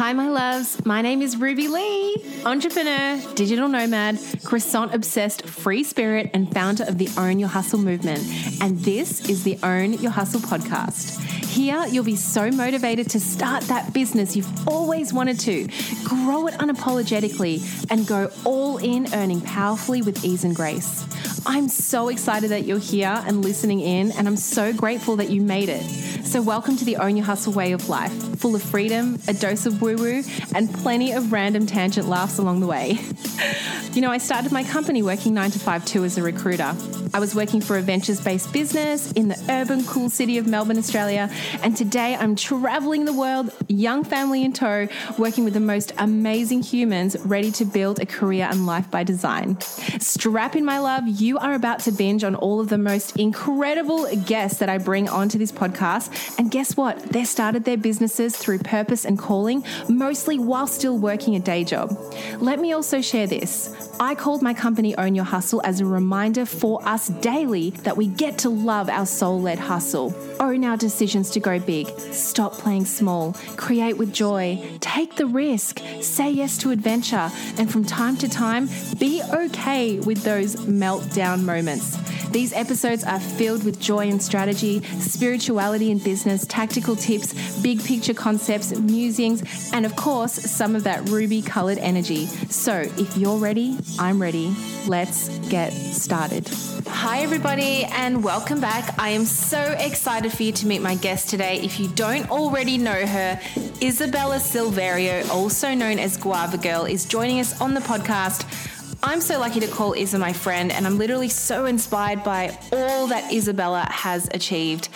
Hi, my loves. My name is Ruby Lee, entrepreneur, digital nomad, croissant obsessed, free spirit, and founder of the Own Your Hustle movement. And this is the Own Your Hustle podcast. Here, you'll be so motivated to start that business you've always wanted to, grow it unapologetically, and go all in earning powerfully with ease and grace. I'm so excited that you're here and listening in, and I'm so grateful that you made it. So, welcome to the Own Your Hustle way of life, full of freedom, a dose of woo woo, and plenty of random tangent laughs along the way. you know, I started my company working nine to five too as a recruiter. I was working for a ventures based business in the urban, cool city of Melbourne, Australia, and today I'm traveling the world, young family in tow, working with the most amazing humans ready to build a career and life by design. Strap in, my love, you are about to binge on all of the most incredible guests that I bring onto this podcast and guess what? They started their businesses through purpose and calling, mostly while still working a day job. Let me also share this. I called my company Own Your Hustle as a reminder for us daily that we get to love our soul led hustle, own our decisions to go big, stop playing small, create with joy, take the risk, say yes to adventure, and from time to time, be okay with those meltdown moments. These episodes are filled with joy and strategy, spirituality and business, tactical tips, big picture concepts, musings, and of course, some of that ruby colored energy. So if you're ready, I'm ready. Let's get started. Hi, everybody, and welcome back. I am so excited for you to meet my guest today. If you don't already know her, Isabella Silverio, also known as Guava Girl, is joining us on the podcast. I'm so lucky to call Isa my friend, and I'm literally so inspired by all that Isabella has achieved.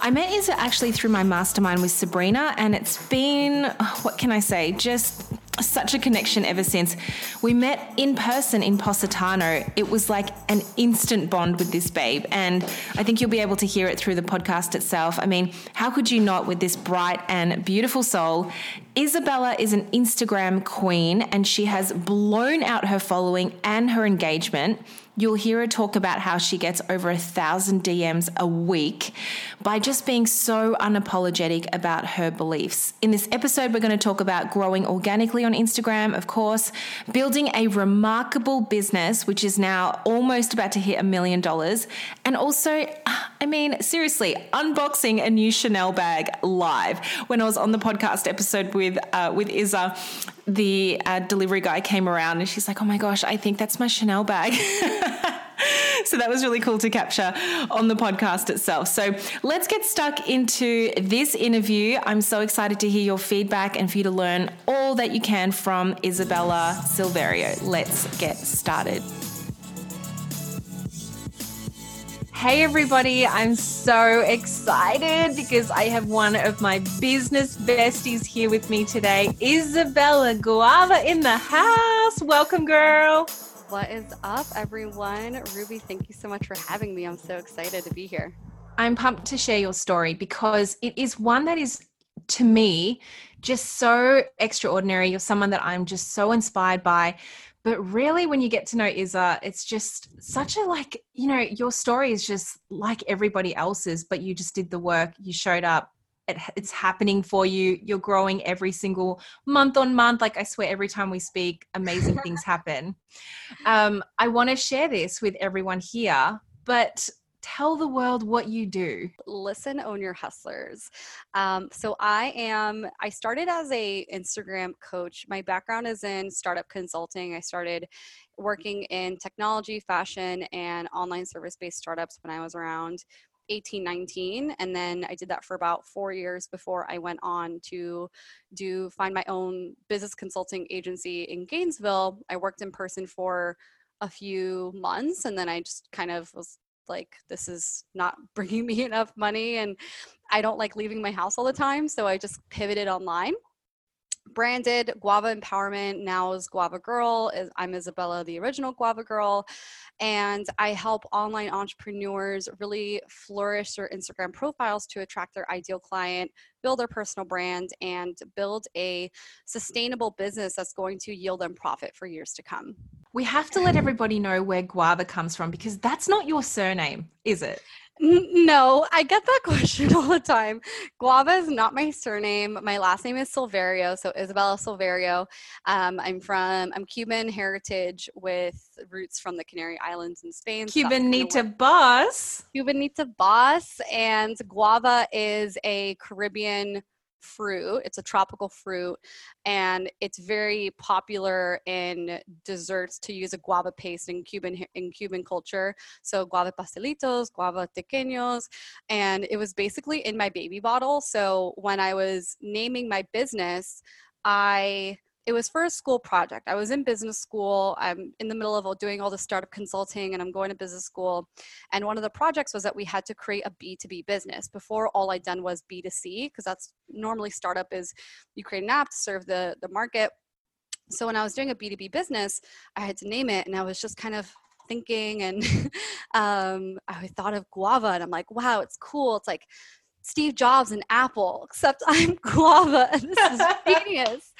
I met Isa actually through my mastermind with Sabrina, and it's been, what can I say, just such a connection ever since. We met in person in Positano. It was like an instant bond with this babe. And I think you'll be able to hear it through the podcast itself. I mean, how could you not with this bright and beautiful soul? Isabella is an Instagram queen and she has blown out her following and her engagement. You'll hear her talk about how she gets over a thousand DMs a week by just being so unapologetic about her beliefs. In this episode, we're going to talk about growing organically on Instagram, of course, building a remarkable business, which is now almost about to hit a million dollars, and also, I mean, seriously, unboxing a new Chanel bag live. When I was on the podcast episode with uh, with Isa, the uh, delivery guy came around and she's like, "Oh my gosh, I think that's my Chanel bag." so that was really cool to capture on the podcast itself. So let's get stuck into this interview. I'm so excited to hear your feedback and for you to learn all that you can from Isabella Silverio. Let's get started. Hey, everybody, I'm so excited because I have one of my business besties here with me today, Isabella Guava in the house. Welcome, girl. What is up, everyone? Ruby, thank you so much for having me. I'm so excited to be here. I'm pumped to share your story because it is one that is, to me, just so extraordinary. You're someone that I'm just so inspired by but really when you get to know Isa, it's just such a like, you know, your story is just like everybody else's, but you just did the work, you showed up, it, it's happening for you. You're growing every single month on month. Like I swear, every time we speak, amazing things happen. Um, I want to share this with everyone here, but tell the world what you do. Listen, own your hustlers. Um, so I am. I started as a Instagram coach. My background is in startup consulting. I started working in technology, fashion, and online service-based startups when I was around 18 19 and then i did that for about four years before i went on to do find my own business consulting agency in gainesville i worked in person for a few months and then i just kind of was like this is not bringing me enough money and i don't like leaving my house all the time so i just pivoted online. Branded guava empowerment now is guava girl i'm isabella the original guava girl and i help online entrepreneurs really flourish their instagram profiles to attract their ideal client build their personal brand and build a sustainable business that's going to yield them profit for years to come we have to let everybody know where guava comes from because that's not your surname is it No, I get that question all the time. Guava is not my surname. My last name is Silverio, so Isabella Silverio. Um, I'm from I'm Cuban heritage with roots from the Canary Islands in Spain. Cubanita boss. Cubanita boss, and guava is a Caribbean fruit. It's a tropical fruit, and it's very popular in desserts to use a guava paste in Cuban in Cuban culture. So guava pastelitos, guava tequeños, and it was basically in my baby bottle. So when I was naming my business, I it was for a school project. I was in business school. I'm in the middle of doing all the startup consulting and I'm going to business school. And one of the projects was that we had to create a B2B business. Before all I'd done was B2C, because that's normally startup is you create an app to serve the, the market. So when I was doing a B2B business, I had to name it and I was just kind of thinking and um, I thought of guava and I'm like, wow, it's cool. It's like Steve Jobs and Apple, except I'm guava. And this is genius.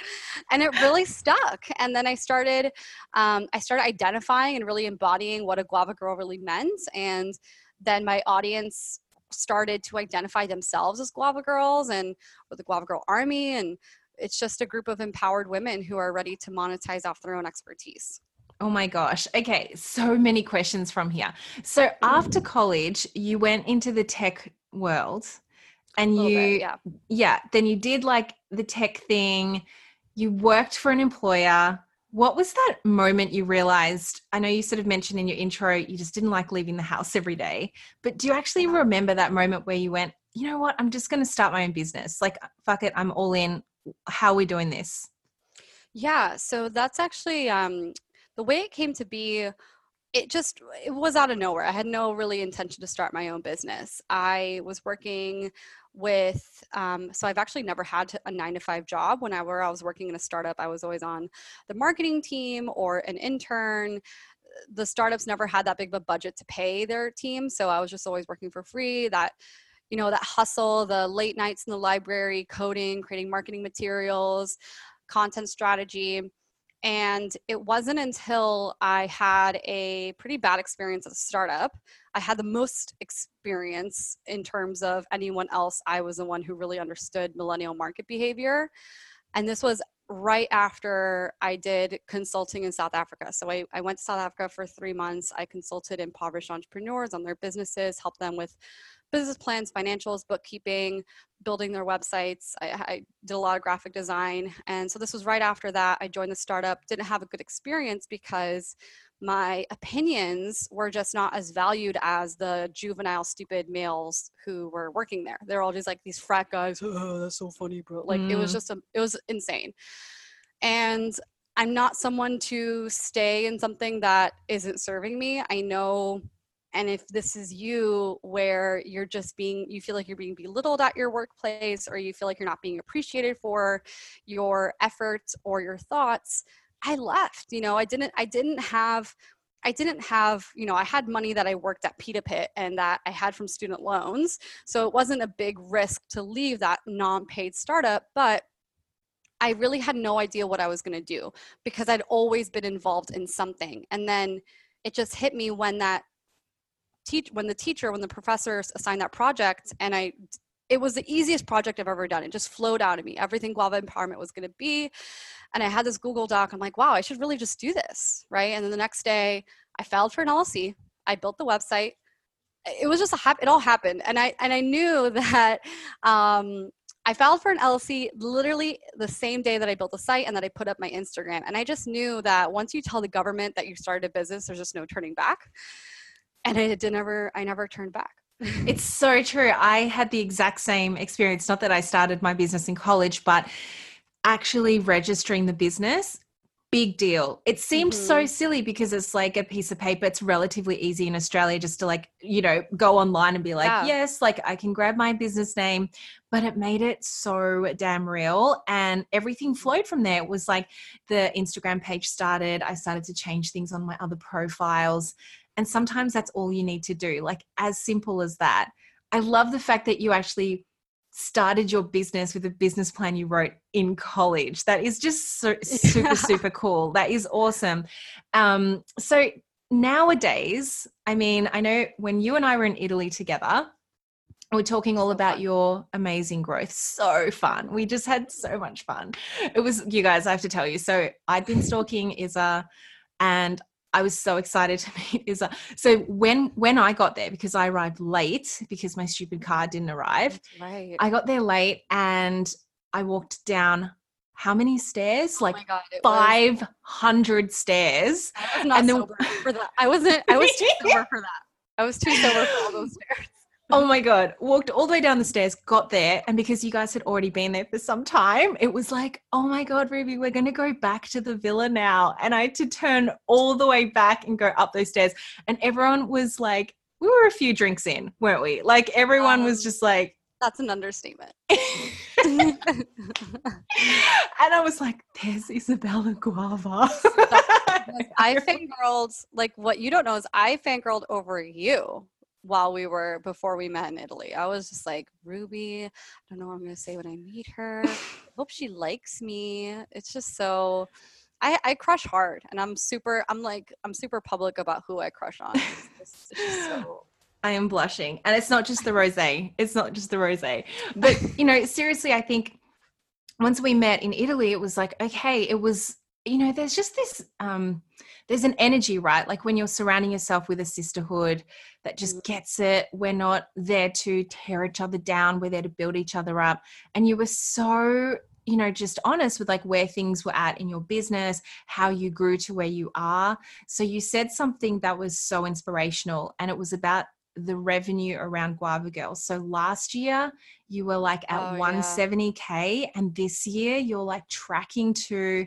And it really stuck. And then I started, um, I started identifying and really embodying what a guava girl really meant. And then my audience started to identify themselves as guava girls and with the guava girl army. And it's just a group of empowered women who are ready to monetize off their own expertise. Oh my gosh. Okay. So many questions from here. So after college, you went into the tech world and you bit, yeah. yeah then you did like the tech thing you worked for an employer. What was that moment you realized? I know you sort of mentioned in your intro you just didn't like leaving the house every day but do you actually remember that moment where you went you know what? I'm just going to start my own business. Like fuck it i'm all in. How are we doing this? Yeah so that's actually um the way it came to be it just it was out of nowhere. I had no really intention to start my own business. I was working with um, so i've actually never had a nine to five job. Whenever i was working in a startup i was always on the marketing team or an intern. The startups never had that big of a budget to pay their team so i was just always working for free. That you know that hustle the late nights in the library coding creating marketing materials content strategy and it wasn't until I had a pretty bad experience at a startup. I had the most experience in terms of anyone else. I was the one who really understood millennial market behavior. And this was right after I did consulting in South Africa. So I, I went to South Africa for three months. I consulted impoverished entrepreneurs on their businesses, helped them with business plans, financials, bookkeeping, building their websites. I, I, did a lot of graphic design. And so this was right after that. I joined the startup, didn't have a good experience because my opinions were just not as valued as the juvenile, stupid males who were working there. They're all just like these frat guys. Oh, that's so funny, bro. Like mm. it was mm. just, a, it was insane. And I'm not someone to stay in something that isn't serving me. I know and if this is you where you're just being you feel like you're being belittled at your workplace or you feel like you're not being appreciated for your efforts or your thoughts i left you know i didn't i didn't have I didn't have, you know, I had money that I worked at Pita Pit and that I had from student loans. So it wasn't a big risk to leave that non paid startup, but I really had no idea what I was going to do because I'd always been involved in something. And then it just hit me when that teach when the teacher when the professor assigned that project and i it was the easiest project i've ever done. It just flowed out of me. Everything guava empowerment was going to be. And i had this google doc. I'm like wow i should really just do this right? And then the next day i filed for an llc i built the website. It was just a hap- it all happened. And i and i knew that um, I filed for an LLC literally the same day that I built the site and that I put up my Instagram. And I just knew that once you tell the government that you started a business, there's just no turning back and I did never I never turned back. it's so true. I had the exact same experience. Not that I started my business in college, but actually registering the business big deal. It seemed mm-hmm. so silly because it's like a piece of paper. It's relatively easy in Australia just to like, you know, go online and be like, yeah. yes, like I can grab my business name. But it made it so damn real. And everything flowed from there. It was like the Instagram page started. I started to change things on my other profiles. And sometimes that's all you need to do, like as simple as that. I love the fact that you actually started your business with a business plan you wrote in college. That is just so, super, super cool. That is awesome. Um, so nowadays, I mean, I know when you and I were in Italy together, we're talking all about your amazing growth. So fun. We just had so much fun. It was, you guys, I have to tell you. So I'd been stalking Isa and I was so excited to meet Isa. So when when I got there, because I arrived late because my stupid car didn't arrive, right. I got there late and I walked down how many stairs? Oh like my God, it was- five hundred stairs. I was not and then- sober for that. I wasn't. I was too sober for that. I was too sober for all those stairs. Oh my god! Walked all the way down the stairs, got there, and because you guys had already been there for some time, it was like, oh my god, Ruby, we're going to go back to the villa now, and I had to turn all the way back and go up those stairs, and everyone was like, we were a few drinks in, weren't we? Like everyone was Um, just like, That's an understatement. and I was like, there's Isabella Guava. I fangirled like what you don't know is I fangirled over you while we were before we met in Italy. I was just like Ruby. I don't know what I'm gonna say when I meet her. I hope she likes me. It's just so. I, I crush hard, and I'm super. I'm like I'm super public about who I crush on. It's, just- it's just so. I am blushing. And it's not just the rosé. It's not just the rosé. But, you know, seriously, I think once we met in Italy, it was like, okay, it was, you know, there's just this um there's an energy, right? Like when you're surrounding yourself with a sisterhood that just gets it. We're not there to tear each other down. We're there to build each other up. And you were so you know just honest with like where things were at in your business how you grew to where you are so you said something that was so inspirational and it was about the revenue around Guava Girls. So last year you were like at Oh, 170k, and this year you're like tracking to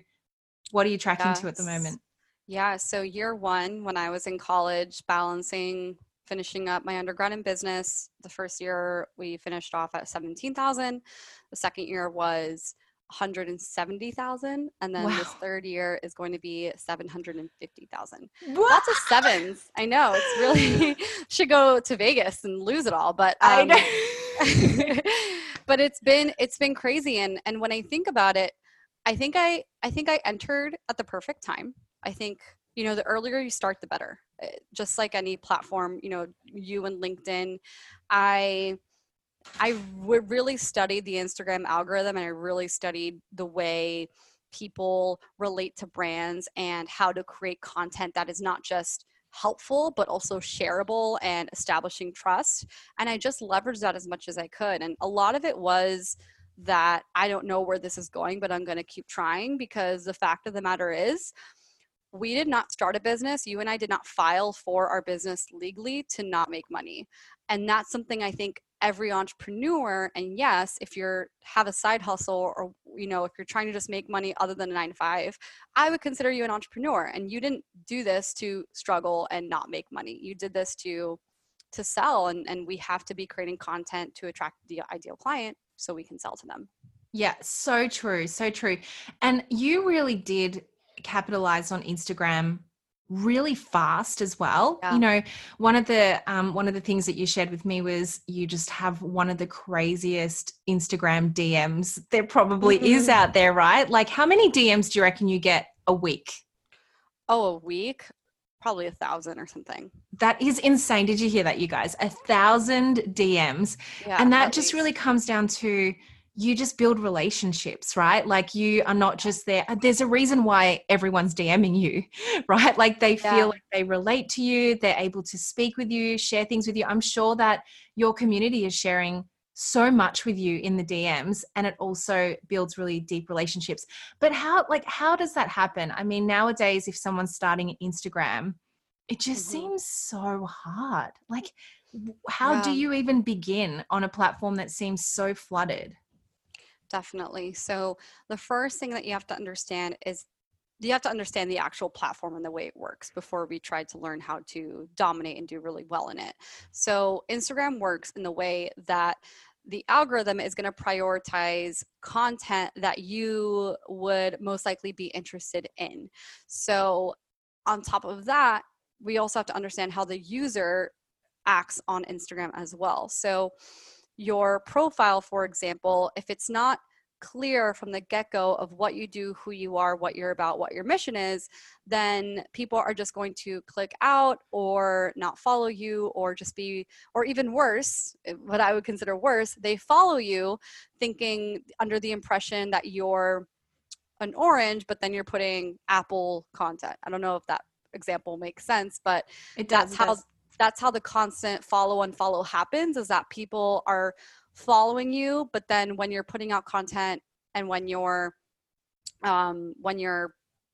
what are you tracking to at the moment? Yeah. So year one, when I was in college, balancing, finishing up my undergrad in business, the first year we finished off at 17,000. The second year was 170,000. And then this third year is going to be 750,000. What? Lots of sevens. I know. It's really, should go to Vegas and lose it all. But, I um, know. but it's been it's been crazy and and when i think about it i think i i think i entered at the perfect time. I think you know the earlier you start the better. Uh, just like any platform you know you and linkedin i i really studied the instagram algorithm and i really studied the way people relate to brands and how to create content that is not just helpful but also shareable and establishing trust. And I just leveraged that as much as I could. And a lot of it was that I don't know where this is going, but I'm going to keep trying because the fact of the matter is, we did not start a business. You and I did not file for our business legally to not make money. And that's something I think every entrepreneur and yes, if you're have a side hustle or you know, if you're trying to just make money other than a 9 to 5, I would consider you an entrepreneur and you didn't do this to struggle and not make money. You did this to to sell and, and we have to be creating content to attract the ideal client so we can sell to them Yeah, so true, so true. And you really did capitalize on Instagram really fast as well. Yeah. You know, one of the um, one of the things that you shared with me was you just have one of the craziest Instagram DMs there probably is Mhm. out there, right? Like, how many DMs do you reckon you get a week? oh a week probably a thousand or something That is insane. Did you hear that, you guys? A thousand DMs. yeah and that just least. really comes down to you just build relationships right like you are not just there uh, there's a reason why everyone's dming you right like they Yeah. feel like they relate to you they're able to speak with you share things with you i'm sure that your community is sharing so much with you in the dms and it also builds really deep relationships. But how like how does that happen? I mean nowadays if someone's starting an instagram it just Mhm. seems so hard. Like how do you even begin on a platform that seems so flooded? Definitely. So the first thing that you have to understand is you have to understand the actual platform and the way it works before we try to learn how to dominate and do really well in it so instagram works in the way that the algorithm is going to prioritize content that you would most likely be interested in so on top of that we also have to understand how the user acts on Instagram as well. So, your profile, for example, if it's not clear from the get-go of what you do who you are what you're about what your mission is then people are just going to click out or not follow you or just be or even worse eh, what i would consider worse they follow you thinking under the impression that you're an orange but then you're putting apple content i don't know if that example makes sense but It does. that's it how that's how the constant follow and follow happens is that people are following you but then when you're putting out content and when you're um when you're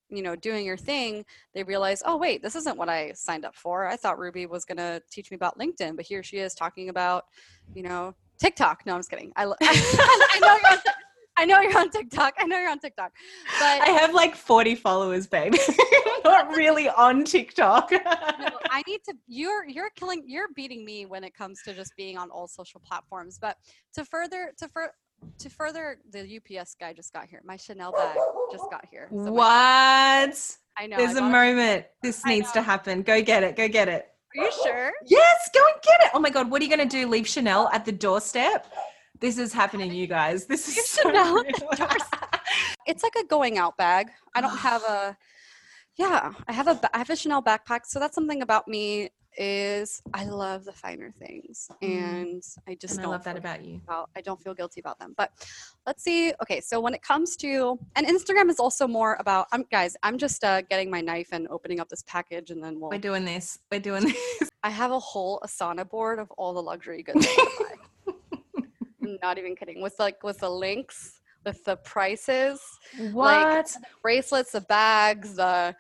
you know doing your thing they realize oh wait this isn't what i signed up for. I thought ruby was going to teach me about linkedin but here she is talking about you know tiktok. No i'm just kidding. I, lo- I know i know you're on tiktok i know you're on tiktok but I have like 40 followers, babe. Not really on TikTok. no, I need to. You're you're killing. You're beating me when it comes to just being on all social platforms. But to further to fur to further, the UPS guy just got here. My Chanel bag just got here. So what? I know. There's I a moment. This needs to happen. Go get it. Go get it. Are you sure? Yes, go and get it. Oh my God, what are you going to do? Leave Chanel at the doorstep? This is happening, you guys. This is so real. It's like a going out bag. I don't have a. Yeah, I have a I have a Chanel backpack. So that's something about me is I love the finer things, Mm. and I just and I don't love that about you. about I don't feel guilty about them. But let's see. Okay, so when it comes to and Instagram is also more about I'm guys, I'm just uh, getting my knife and opening up this package and then we'll We're doing this. We're doing this. I have a whole Asana board of all the luxury goods. I'm not even kidding. With like with the links, with the prices, What? bracelets, the bags, the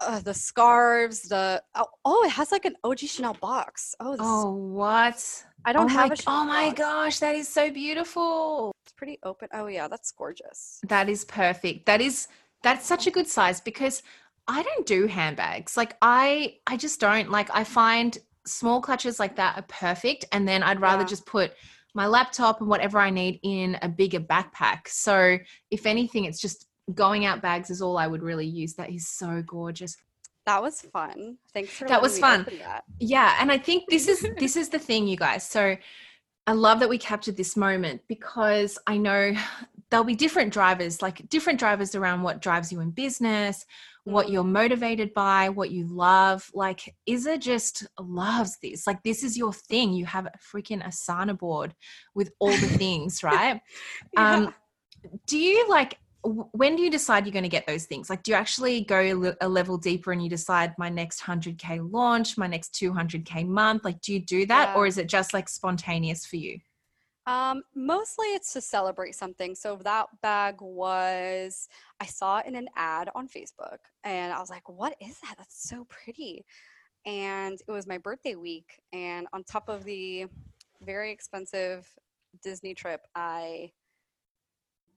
uh, the scarves, the oh, oh, it has like an OG Chanel box. Oh, this oh, what? I don't oh have my, a Chanel Oh my box. gosh, that is so beautiful. It's pretty open. Oh yeah, that's gorgeous. That is perfect. That is that's such a good size because I don't do handbags. Like I I just don't like I find small clutches like that are perfect and then I'd rather Yeah. just put my laptop and whatever I need in a bigger backpack. So if anything it's just going out bags is all I would really use. That is so gorgeous. That was fun. Thanks for That was fun. that. Yeah, and I think this is this is the thing, you guys. So I love that we captured this moment because I know there'll be different drivers, like different drivers around what drives you in business, what Mm. you're motivated by, what you love. Like Isa just loves this. Like this is your thing. You have a freaking Asana board with all the things, right? Yeah. Um, do you like when do you decide you're going to get those things like do you actually go a level deeper and you decide my next 100k launch my next 200k month like do you do that or is it just like spontaneous for you Um, mostly it's to celebrate something. So that bag was, I saw it in an ad on Facebook and I was like, what is that? That's so pretty. And it was my birthday week. And on top of the very expensive Disney trip, I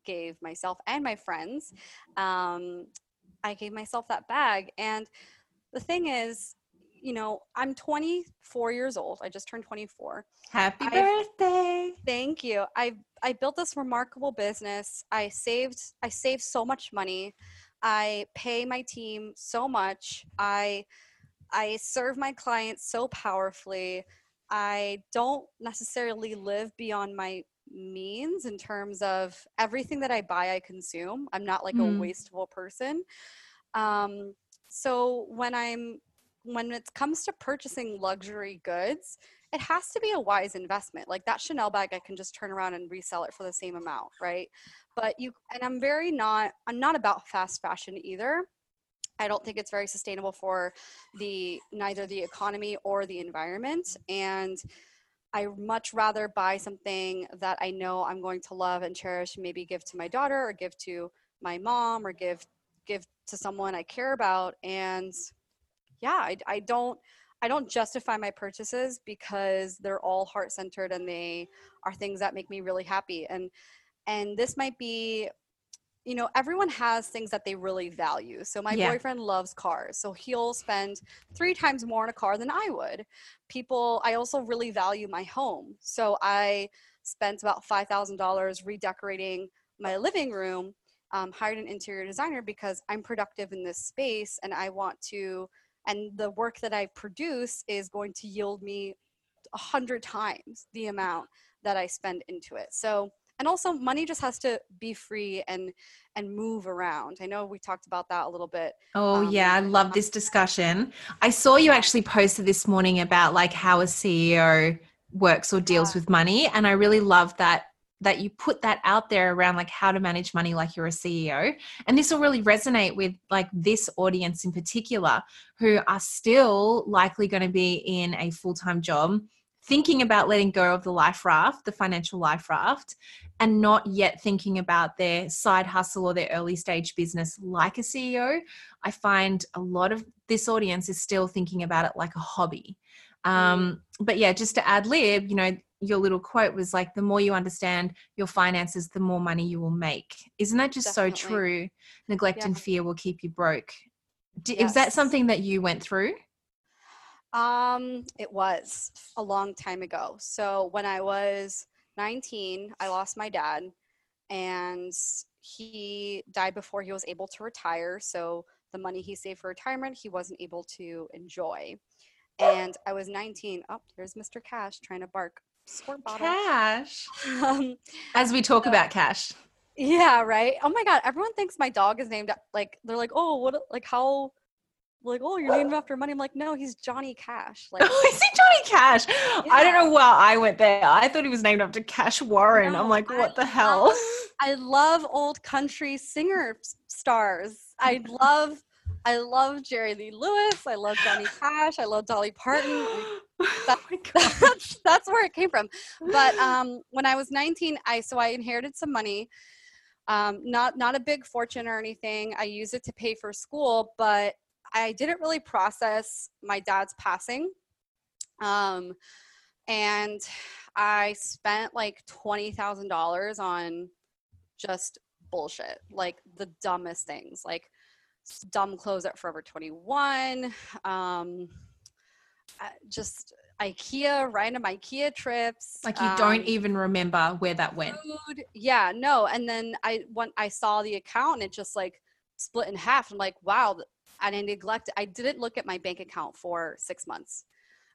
gave myself and my friends, um, I gave myself that bag. And the thing is, you know, I'm 24 years old. I just turned 24. happy I've- birthday Thank you. I I built this remarkable business. I saved I saved so much money. I pay my team so much. I I serve my clients so powerfully. I don't necessarily live beyond my means in terms of everything that I buy I consume. I'm not like Mm. a wasteful person. Um so when I'm when it comes to purchasing luxury goods, it has to be a wise investment. Like that Chanel bag, I can just turn around and resell it for the same amount, right? But you, and I'm very not, I'm not about fast fashion either. I don't think it's very sustainable for the neither the economy or the environment. And I much rather buy something that I know I'm going to love and cherish, maybe give to my daughter or give to my mom or give give to someone I care about. And yeah, I, I don't I don't justify my purchases because they're all heart centered and they are things that make me really happy. And and this might be you know everyone has things that they really value so my Yeah. boyfriend loves cars so he'll spend three times more on a car than i would people i also really value my home so i spent about $5000 redecorating my living room um, hired an interior designer because i'm productive in this space and i want to and the work that i produce is going to yield me a hundred times the amount that i spend into it. So and also money just has to be free and and move around. I know we talked about that a little bit oh um, yeah i love this discussion. I saw you actually posted this morning about like how a ceo works or deals yeah. with money and i really love that that you put that out there around like how to manage money like you're a CEO. And this will really resonate with like this audience in particular who are still likely going to be in a full-time job thinking about letting go of the life raft, the financial life raft, and not yet thinking about their side hustle or their early stage business like a CEO, I find a lot of this audience is still thinking about it like a hobby. Um, mm. but yeah, just to add lib, you know, your little quote was like, the more you understand your finances, the more money you will make. Isn't that just Definitely. so true? Neglect yeah. and fear will keep you broke. yes. Is that something that you went through? Um, it was a long time ago. So when I was 19, I lost my dad and he died before he was able to retire. So the money he saved for retirement, he wasn't able to enjoy. And I was 19. Oh, there's Mr. Cash trying to bark. Squirt bottle. Cash. Um, As we talk about cash. Yeah, right. Oh my god, everyone thinks my dog is named like they're like, "Oh, what like how like, oh, you're named after money. I'm like, no, he's Johnny Cash. Like, oh, is he Johnny Cash? Yeah. I don't know why I went there. I thought he was named after Cash Warren. No, I'm like, what I the hell? I love old country singer stars. I love, I love Jerry Lee Lewis. I love Johnny Cash. I love Dolly Parton. That, oh that's, that's where it came from. But um, when I was 19, I so I inherited some money. Um, not not a big fortune or anything. I used it to pay for school, but I didn't really process my dad's passing. Um, and I spent like $20,000 on just bullshit, like the dumbest things, like dumb clothes at Forever 21, um, uh, just IKEA, random IKEA trips. Like you um, don't even remember where that went. Food. Yeah, no. And then I when I saw the account, it just like split in half. I'm like, wow, and I neglected, I didn't look at my bank account for six months.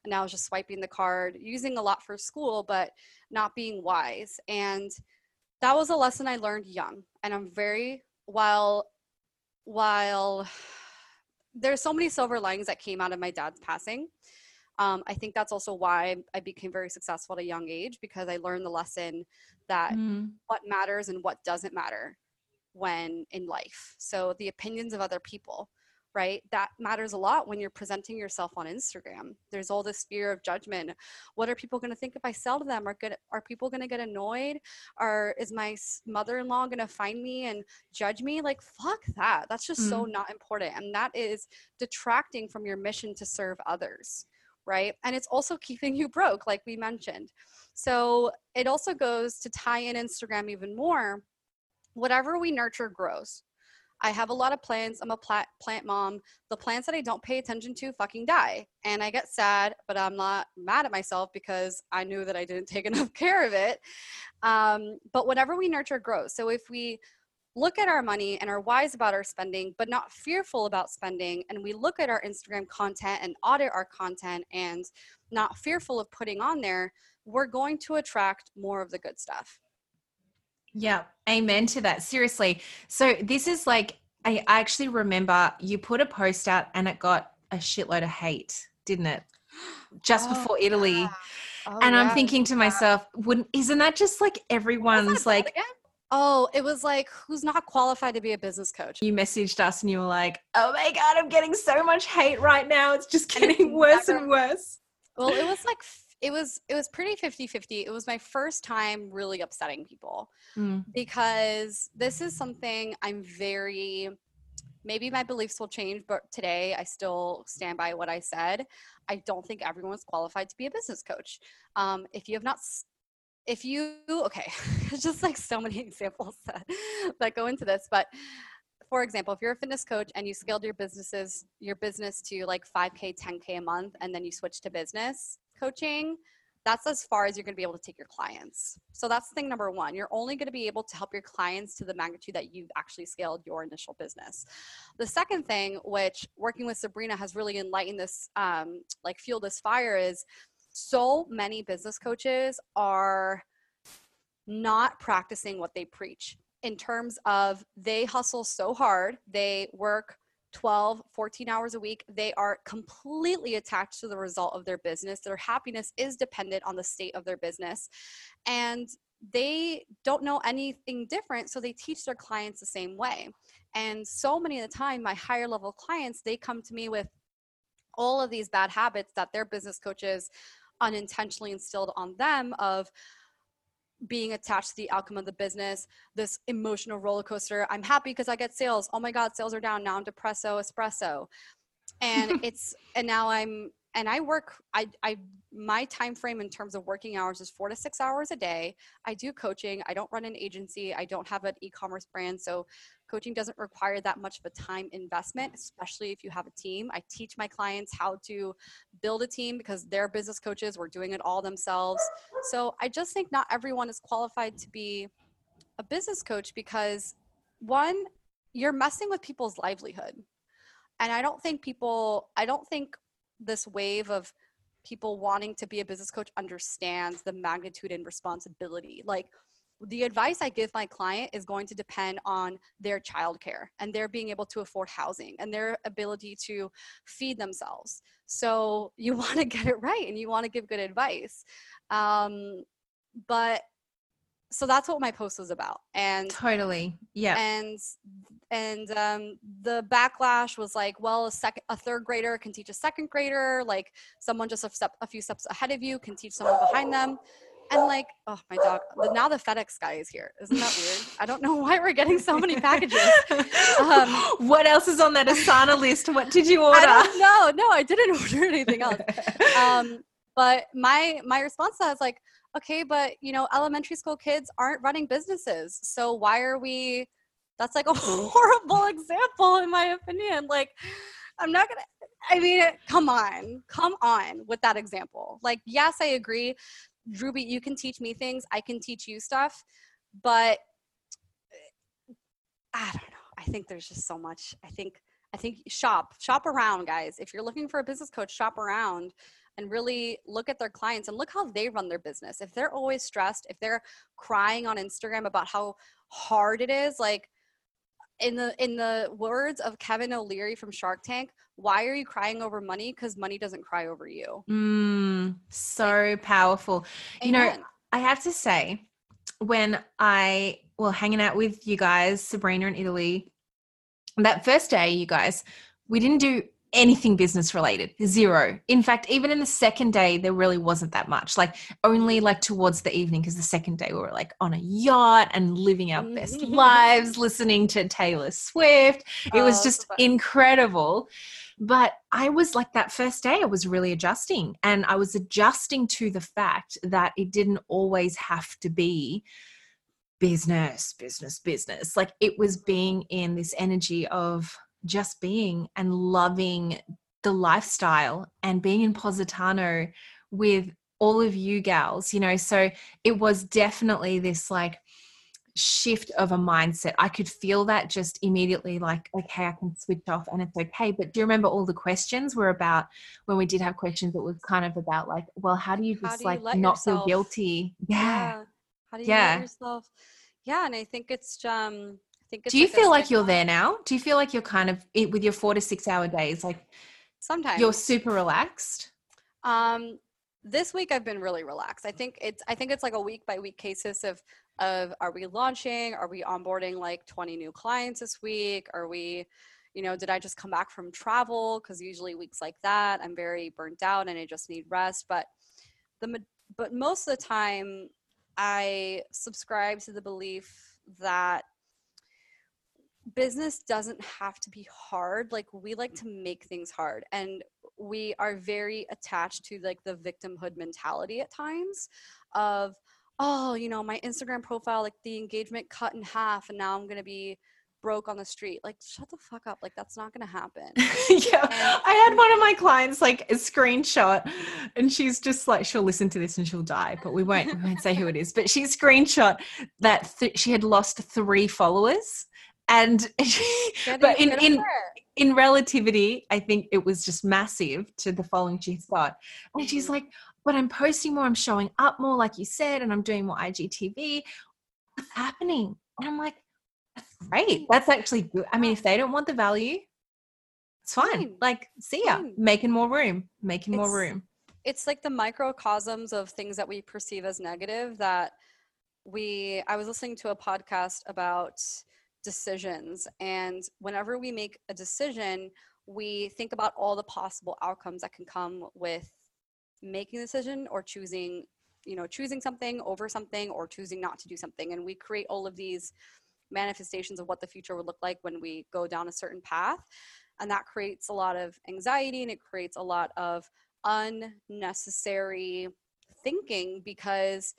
And I was just swiping the card, using a lot for school, but not being wise. And that was a lesson I learned young. And I'm very, while, while there's so many silver linings that came out of my dad's passing. Um, I think that's also why I became very successful at a young age because I learned the lesson that mm. what matters and what doesn't matter when in life. So the opinions of other people right? That matters a lot when you're presenting yourself on Instagram. There's all this fear of judgment. What are people going to think if I sell to them? Are good? Are people going to get annoyed? Or is my mother-in-law going to find me and judge me? Like fuck that. That's just mm. so not important, and that is detracting from your mission to serve others, right? And it's also keeping you broke, like we mentioned. So it also goes to tie in Instagram even more. Whatever we nurture grows I have a lot of plants. I'm a plant plant mom. The plants that I don't pay attention to fucking die. And I get sad, but I'm not mad at myself because I knew that I didn't take enough care of it. Um, but whatever we nurture grows. So if we look at our money and are wise about our spending, but not fearful about spending, and we look at our Instagram content and audit our content and not fearful of putting on there, we're going to attract more of the good stuff. Yeah, amen to that. Seriously. So this is like I actually remember you put a post out and it got a shitload of hate, didn't it? Just oh, before Italy. Yeah. Oh, and I'm thinking to myself, wouldn't isn't that just like everyone's like Oh, it was like, who's not qualified to be a business coach? You messaged us and you were like, oh my God, I'm getting so much hate right now. It's just getting worse and worse. Well, it was like it was it was pretty 50-50 it was my first time really upsetting people mm. because this is something i'm very maybe my beliefs will change but today i still stand by what i said. I don't think everyone's qualified to be a business coach. Um, if you have not if you okay it's just like so many examples that, that go into this but for example, if you're a fitness coach and you scaled your businesses, your business to like 5K, 10K a month, and then you switch to business, coaching, that's as far as you're going to be able to take your clients. So that's thing number one. You're only going to be able to help your clients to the magnitude that you've actually scaled your initial business. The second thing, which working with Sabrina has really enlightened this, um, like fuel this fire, is so many business coaches are not practicing what they preach in terms of they hustle so hard, they work 12, 14 hours a week. They are completely attached to the result of their business. Their happiness is dependent on the state of their business. And they don't know anything different, so they teach their clients the same way. And so many of the time, my higher level clients, they come to me with all of these bad habits that their business coaches unintentionally instilled on them of being attached to the outcome of the business, this emotional roller coaster. I'm happy because I get sales. Oh my God, sales are down. Now I'm depresso espresso. And it's, and now I'm, and I work, I, I, my time frame in terms of working hours is four to six hours a day. I do coaching. I don't run an agency. I don't have an e-commerce brand. So coaching doesn't require that much of a time investment, especially if you have a team. I teach my clients how to build a team because they're business coaches. We're doing it all themselves. So I just think not everyone is qualified to be a business coach because one, you're messing with people's livelihood. And I don't think people, I don't think this wave of people wanting to be a business coach understands the magnitude and responsibility. Like, the advice I give my client is going to depend on their childcare and their being able to afford housing and their ability to feed themselves. So you want to get it right and you want to give good advice. Um, but so that's what my post was about and totally yeah and and um, the backlash was like well a second a third grader can teach a second grader like someone just a step a few steps ahead of you can teach someone behind them and like oh my dog now the fedex guy is here isn't that weird i don't know why we're getting so many packages um, what else is on that asana list what did you order no no i didn't order anything else um, but my my response to that is like okay, but you know, elementary school kids aren't running businesses. So why are we that's like a horrible example in my opinion. Like I'm not to I mean, come on. Come on with that example. Like yes, I agree. Ruby, you can teach me things. I can teach you stuff, but uh, I don't know. I think there's just so much. I think I think shop shop around, guys. If you're looking for a business coach, shop around and really look at their clients and look how they run their business. If they're always stressed, if they're crying on Instagram about how hard it is, like in the in the words of Kevin O'Leary from Shark Tank, why are you crying over money? Because money doesn't cry over you. Mm, so like, powerful. Amen. You know, I have to say, when I well hanging out with you guys, Sabrina in Italy, that first day, you guys, we didn't do anything business related zero. In fact even in the second day there really wasn't that much. Like only like towards the evening because the second day we were like on a yacht and living our best mm-hmm. lives listening to taylor swift. It oh, was just so incredible. But i was like that first day i was really adjusting and i was adjusting to the fact that it didn't always have to be business business business. Like it was being in this energy of just being and loving the lifestyle and being in Positano with all of you gals, you know. So it was definitely this like shift of a mindset. I could feel that just immediately like, okay, I can switch off and it's okay. But do you remember all the questions were about when we did have questions? It was kind of about like, well, how do you just do you like not yourself? feel guilty? Yeah. yeah. How do you yeah. yourself? Yeah. And I think it's, um, think do you like feel like you're there now? Do you feel like you're kind of with your four to six hour days like sometimes. you're super relaxed? Um this week i've been really relaxed. I think it's i think it's like a week by week cases of of are we launching? Are we onboarding like 20 new clients this week? Are we you know did i just come back from travel? Because usually weeks like that i'm very burnt out and i just need rest. But the but most of the time i subscribe to the belief that business doesn't have to be hard like we like to make things hard and we are very attached to like the victimhood mentality at times of oh you know my instagram profile like the engagement cut in half and now i'm gonna be broke on the street. Like shut the fuck up like that's not gonna happen. Yeah and- i had one of my clients like a screenshot and she's just like she'll listen to this and she'll die but we won't we won't say who it is but she screenshot that th- she had lost three followers and but in in in relativity i think it was just massive to the following she's got and she's mm. like but I'm posting more, I'm showing up more, like you said, and I'm doing more IGTV. What's happening? And I'm like, that's great. That's actually good. I mean, if they don't want the value, it's fine. Like, see ya. Making more room, making it's, more room. It's like the microcosms of things that we perceive as negative that we, I was listening to a podcast about decisions. And whenever we make a decision, we think about all the possible outcomes that can come with making a decision or choosing you know choosing something over something or choosing not to do something and we create all of these manifestations of what the future would look like when we go down a certain path and that creates a lot of anxiety and it creates a lot of unnecessary thinking because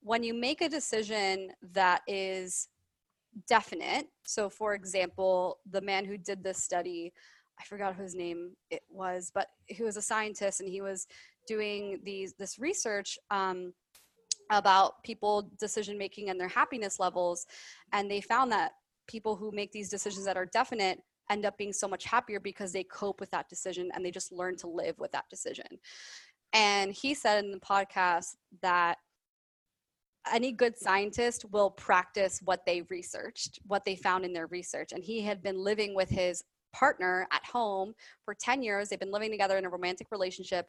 when you make a decision that is definite so for example the man who did this study I forgot whose name it was, but he was a scientist and he was doing these this research um, about people decision making and their happiness levels, and they found that people who make these decisions that are definite end up being so much happier because they cope with that decision and they just learn to live with that decision. And he said in the podcast that any good scientist will practice what they researched, what they found in their research. And he had been living with his partner at home for 10 years. They've been living together in a romantic relationship.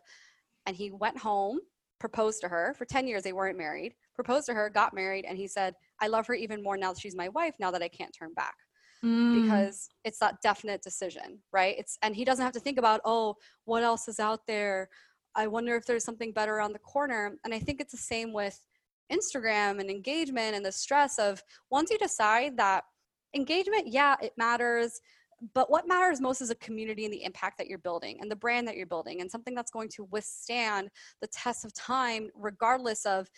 And he went home, proposed to her. For 10 years, they weren't married. Proposed to her, got married. And he said, I love her even more now that she's my wife, now that I can't turn back. Mm. Because it's that definite decision, right? It's and he doesn't have to think about, oh, what else is out there? I wonder if there's something better around the corner. And I think it's the same with Instagram and engagement and the stress of once you decide that engagement, yeah, it matters but what matters most is a community and the impact that you're building and the brand that you're building and something that's going to withstand the test of time regardless of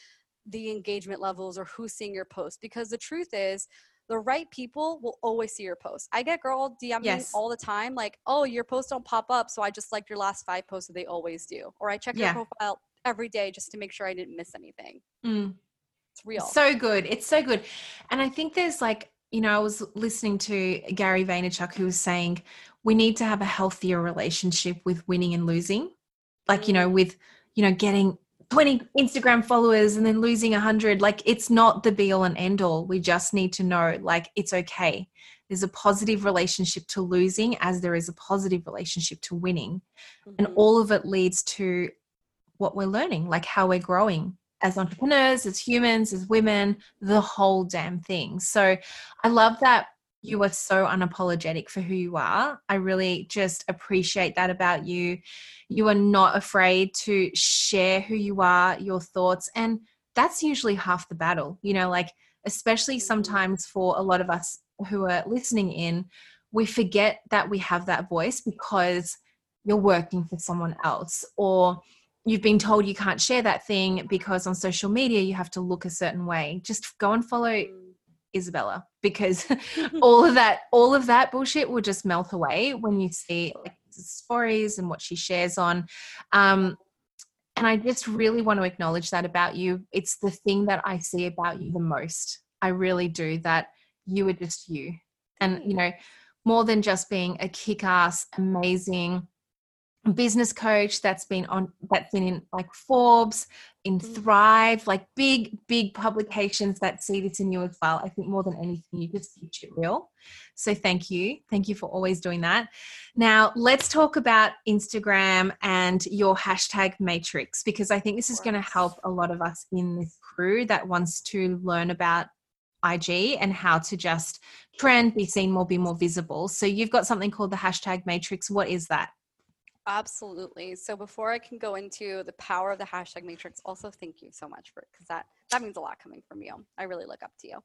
the engagement levels or who's seeing your post because the truth is the right people will always see your post. I get girl DMing yes. all the time, like, oh, your posts don't pop up, so I just liked your last five posts that they always do. Or I check yeah. your profile every day just to make sure I didn't miss anything. Mm. It's real. So good. It's so good. And I think there's like you know, I was listening to Gary Vaynerchuk who was saying we need to have a healthier relationship with winning and losing. Like, you know, mm. with, you know, getting 20 Instagram followers and then losing 100. Like, it's not the be all and end all. We just need to know, like, it's okay. There's a positive relationship to losing as there is a positive relationship to winning. Mm-hmm. And all of it leads to what we're learning, like how we're growing, as entrepreneurs, as humans, as women, the whole damn thing. So I love that you are so unapologetic for who you are. I really just appreciate that about you. You are not afraid to share who you are, your thoughts, and that's usually half the battle. You know, like, especially mm-hmm. sometimes for a lot of us who are listening in, we forget that we have that voice because you're working for someone else or you've been told you can't share that thing because on social media you have to look a certain way. Just go and follow mm. isabella because all of that all of that bullshit will just melt away when you see like stories and what she shares on. Um and i just really want to acknowledge that about you. It's the thing that i see about you the most. I really do that you are just you. And you. know more than just being a kick-ass amazing business coach that's been on that's been in like Forbes, in mm. Thrive, like big, big publications that see this in you as well. I think more than anything, you just keep it real. So thank you. Thank you for always doing that. Now let's talk about Instagram and your hashtag matrix because I think this is going to help a lot of us in this crew that wants to learn about IG and how to just trend, be seen more, be more visible. So you've got something called the hashtag matrix. What is that? Absolutely. So before I can go into the power of the hashtag matrix, also thank you so much for because that that means a lot coming from you. I really look up to you.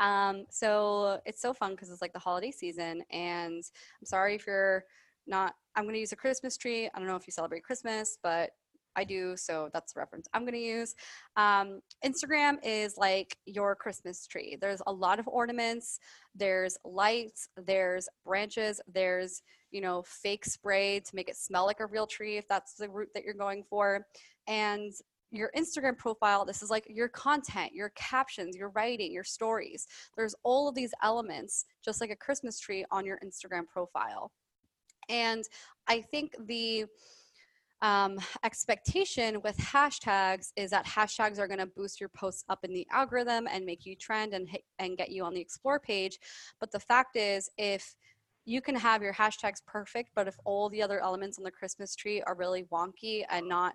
Um, so it's so fun because it's like the holiday season, and I'm sorry if you're not. I'm going to use a Christmas tree. I don't know if you celebrate Christmas, but I do, so that's the reference I'm going to use. Um, Instagram is like your Christmas tree. There's a lot of ornaments, there's lights, there's branches, there's you know, fake spray to make it smell like a real tree if that's the route that you're going for. And your Instagram profile, this is like your content, your captions, your writing, your stories. There's all of these elements, just like a Christmas tree on your Instagram profile. And I think the um, expectation with hashtags is that hashtags are going to boost your posts up in the algorithm and make you trend and hit, and get you on the explore page. But the fact is, if you can have your hashtags perfect, but if all the other elements on the Christmas tree are really wonky and not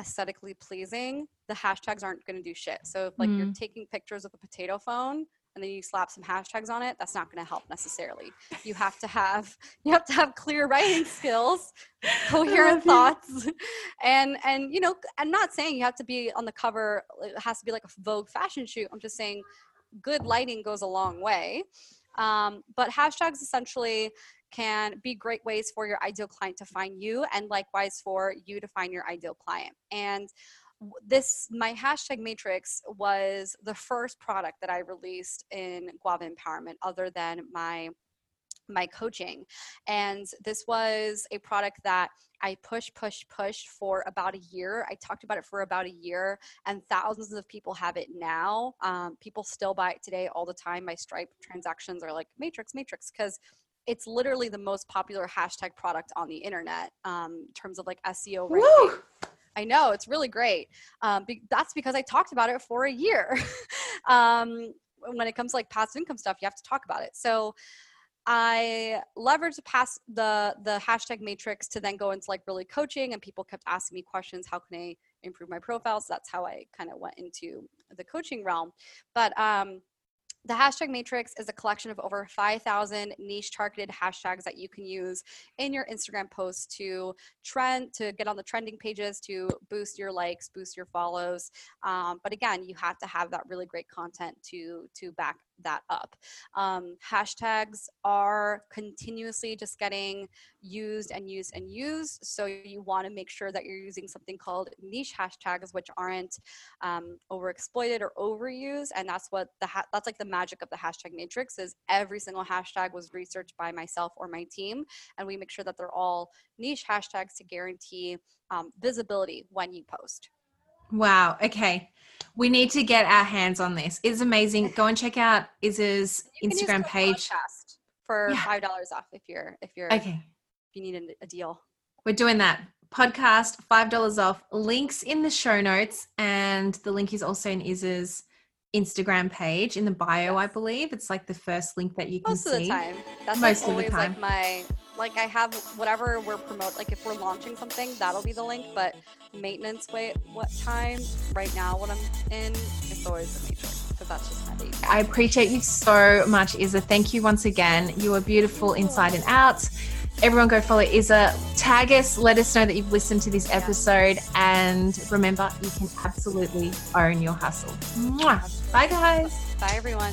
aesthetically pleasing, the hashtags aren't going to do shit. So if like mm. you're taking pictures with a potato phone and then you slap some hashtags on it, that's not going to help necessarily. You have to have you have to have clear writing skills, coherent thoughts, and and you know, I'm not saying you have to be on the cover. It has to be like a Vogue fashion shoot. I'm just saying, good lighting goes a long way. Um, but hashtags essentially can be great ways for your ideal client to find you and likewise for you to find your ideal client. And this my hashtag matrix was the first product that I released in Guava Empowerment other than my my coaching. And this was a product that I push, push, push for about a year. I talked about it for about a year, and thousands of people have it now. Um, people still buy it today all the time. My Stripe transactions are like Matrix, Matrix, because it's literally the most popular hashtag product on the internet um, in terms of like SEO! I know it's really great. Um, be- that's because I talked about it for a year. um, when it comes to like passive income stuff, you have to talk about it. So I leveraged past the the hashtag matrix to then go into like really coaching, and people kept asking me questions. How can I improve my profile? So that's how I kind of went into the coaching realm. But um, the hashtag matrix is a collection of over 5,000 niche targeted hashtags that you can use in your Instagram posts to trend, to get on the trending pages, to boost your likes, boost your follows. Um, but again, you have to have that really great content to to back that up. Um, hashtags are continuously just getting used and used and used. So you want to make sure that you're using something called niche hashtags, which aren't um, overexploited or overused. And that's what the ha- that's like the magic of the hashtag matrix is every single hashtag was researched by myself or my team, and we make sure that they're all niche hashtags to guarantee um, visibility when you post. Wow. Okay. We need to get our hands on this. It's amazing. Go and check out Iz's Instagram page for five dollars off if you're if you're okay. If you need a, a deal. We're doing that podcast five dollars off. Links in the show notes, and the link is also in Iz's Instagram page in the bio, yes. I believe. It's like the first link that you can see. Most of the time. That's Most like always of the time. like my like I have whatever we're promote like if we're launching something, that'll be the link. But maintenance wait what time right now what I'm in, it's always the matrix. Because that's just my. I appreciate you so much, Isa. Thank you once again. You are beautiful inside and out. Everyone go follow Isa. Tag us, let us know that you've listened to this episode. And remember, you can absolutely own your hustle. Mwah. Bye, guys. Bye, everyone.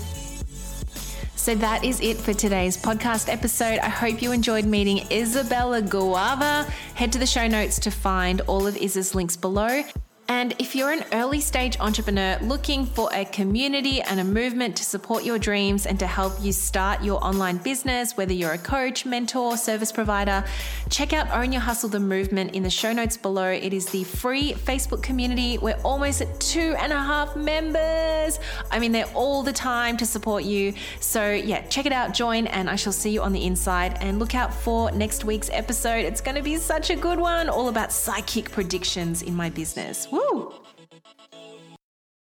So that is it for today's podcast episode. I hope you enjoyed meeting Isabella Guava. Head to the show notes to find all of Isa's links below. And if you're an early stage entrepreneur looking for a community and a movement to support your dreams and to help you start your online business, whether you're a coach, mentor, service provider, check out Own Your Hustle the movement in the show notes below. It is the free Facebook community. We're almost at two and a half members. I mean, they're all the time to support you. So, yeah, check it out, join, and I shall see you on the inside. And look out for next week's episode. It's going to be such a good one, all about psychic predictions in my business. Woo!